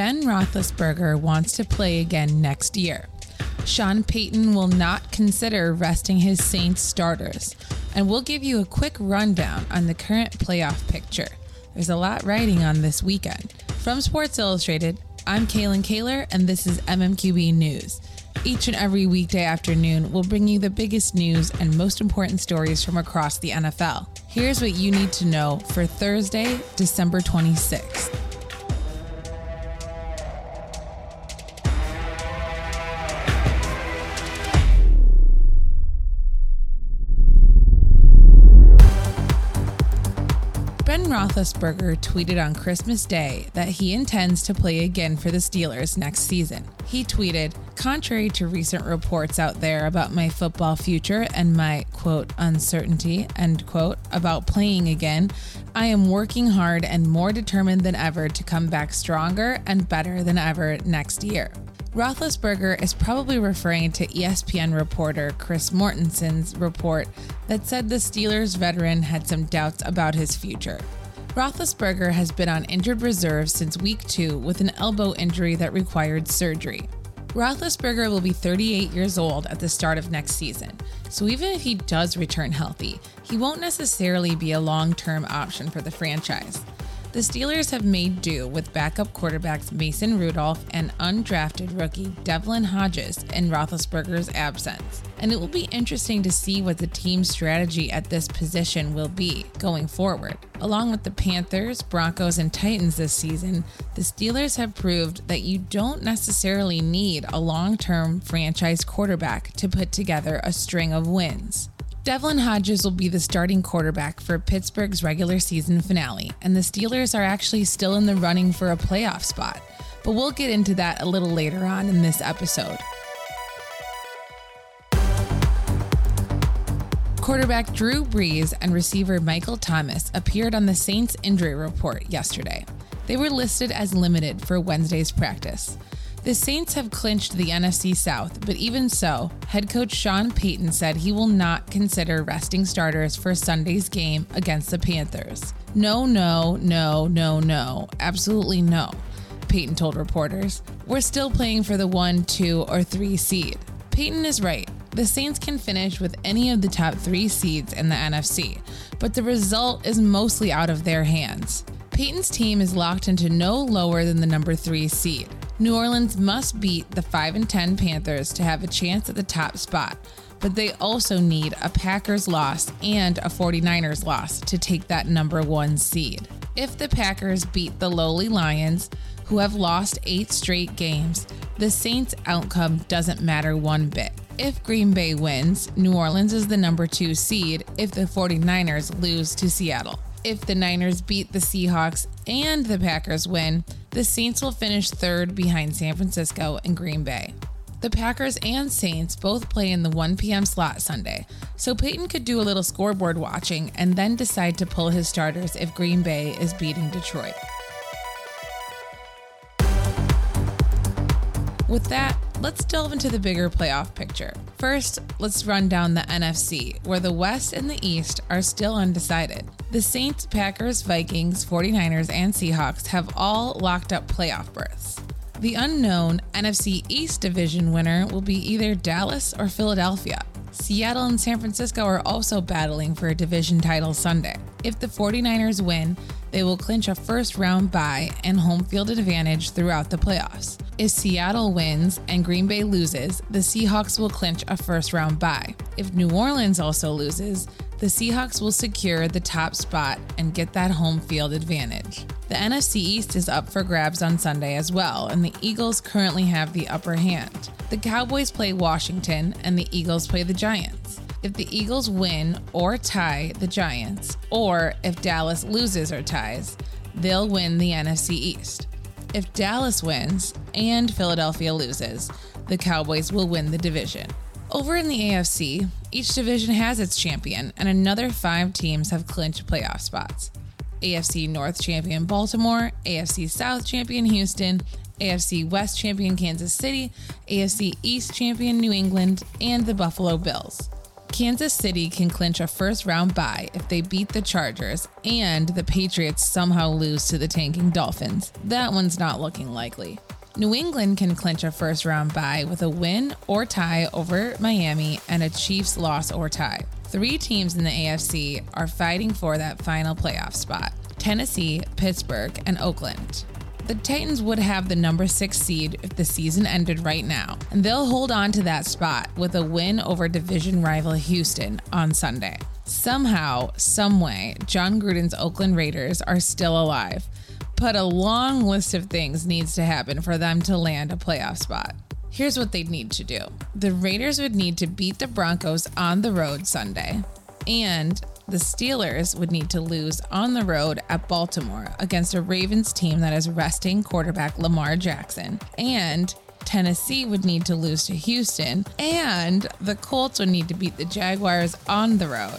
Ben Roethlisberger wants to play again next year. Sean Payton will not consider resting his Saints starters, and we'll give you a quick rundown on the current playoff picture. There's a lot riding on this weekend. From Sports Illustrated, I'm Kaylin Kaler, and this is MMQB News. Each and every weekday afternoon, we'll bring you the biggest news and most important stories from across the NFL. Here's what you need to know for Thursday, December 26th. Roethlisberger tweeted on Christmas Day that he intends to play again for the Steelers next season. He tweeted, Contrary to recent reports out there about my football future and my, quote, uncertainty, end quote, about playing again, I am working hard and more determined than ever to come back stronger and better than ever next year. Roethlisberger is probably referring to ESPN reporter Chris Mortensen's report that said the Steelers veteran had some doubts about his future. Roethlisberger has been on injured reserve since week two with an elbow injury that required surgery. Roethlisberger will be 38 years old at the start of next season, so even if he does return healthy, he won't necessarily be a long term option for the franchise. The Steelers have made do with backup quarterbacks Mason Rudolph and undrafted rookie Devlin Hodges in Roethlisberger's absence. And it will be interesting to see what the team's strategy at this position will be going forward. Along with the Panthers, Broncos, and Titans this season, the Steelers have proved that you don't necessarily need a long term franchise quarterback to put together a string of wins. Devlin Hodges will be the starting quarterback for Pittsburgh's regular season finale, and the Steelers are actually still in the running for a playoff spot. But we'll get into that a little later on in this episode. Quarterback Drew Brees and receiver Michael Thomas appeared on the Saints injury report yesterday. They were listed as limited for Wednesday's practice. The Saints have clinched the NFC South, but even so, head coach Sean Payton said he will not consider resting starters for Sunday's game against the Panthers. No, no, no, no, no, absolutely no, Payton told reporters. We're still playing for the one, two, or three seed. Payton is right. The Saints can finish with any of the top three seeds in the NFC, but the result is mostly out of their hands. Payton's team is locked into no lower than the number three seed. New Orleans must beat the 5 and 10 Panthers to have a chance at the top spot, but they also need a Packers loss and a 49ers loss to take that number 1 seed. If the Packers beat the lowly Lions, who have lost 8 straight games, the Saints' outcome doesn't matter one bit. If Green Bay wins, New Orleans is the number 2 seed if the 49ers lose to Seattle. If the Niners beat the Seahawks and the Packers win, the Saints will finish third behind San Francisco and Green Bay. The Packers and Saints both play in the 1 p.m. slot Sunday, so Payton could do a little scoreboard watching and then decide to pull his starters if Green Bay is beating Detroit. With that, let's delve into the bigger playoff picture. First, let's run down the NFC, where the West and the East are still undecided. The Saints, Packers, Vikings, 49ers, and Seahawks have all locked up playoff berths. The unknown NFC East division winner will be either Dallas or Philadelphia. Seattle and San Francisco are also battling for a division title Sunday. If the 49ers win, they will clinch a first round bye and home field advantage throughout the playoffs. If Seattle wins and Green Bay loses, the Seahawks will clinch a first round bye. If New Orleans also loses, the Seahawks will secure the top spot and get that home field advantage. The NFC East is up for grabs on Sunday as well, and the Eagles currently have the upper hand. The Cowboys play Washington, and the Eagles play the Giants. If the Eagles win or tie the Giants, or if Dallas loses or ties, they'll win the NFC East. If Dallas wins and Philadelphia loses, the Cowboys will win the division. Over in the AFC, each division has its champion, and another five teams have clinched playoff spots. AFC North champion Baltimore, AFC South champion Houston, AFC West champion Kansas City, AFC East champion New England, and the Buffalo Bills. Kansas City can clinch a first round bye if they beat the Chargers and the Patriots somehow lose to the tanking Dolphins. That one's not looking likely. New England can clinch a first round bye with a win or tie over Miami and a Chiefs loss or tie. Three teams in the AFC are fighting for that final playoff spot Tennessee, Pittsburgh, and Oakland. The Titans would have the number six seed if the season ended right now, and they'll hold on to that spot with a win over division rival Houston on Sunday. Somehow, someway, Jon Gruden's Oakland Raiders are still alive, but a long list of things needs to happen for them to land a playoff spot. Here's what they'd need to do the Raiders would need to beat the Broncos on the road Sunday, and the Steelers would need to lose on the road at Baltimore against a Ravens team that is resting quarterback Lamar Jackson. And Tennessee would need to lose to Houston, and the Colts would need to beat the Jaguars on the road.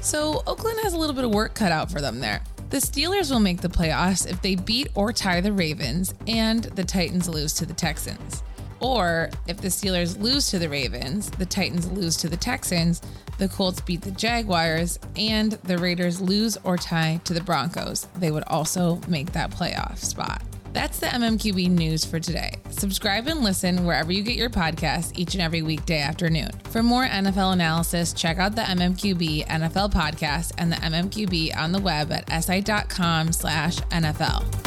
So Oakland has a little bit of work cut out for them there. The Steelers will make the playoffs if they beat or tie the Ravens and the Titans lose to the Texans. Or if the Steelers lose to the Ravens, the Titans lose to the Texans, the Colts beat the Jaguars, and the Raiders lose or tie to the Broncos, they would also make that playoff spot. That's the MMQB news for today. Subscribe and listen wherever you get your podcasts each and every weekday afternoon. For more NFL analysis, check out the MMQB NFL podcast and the MMQB on the web at si.com slash NFL.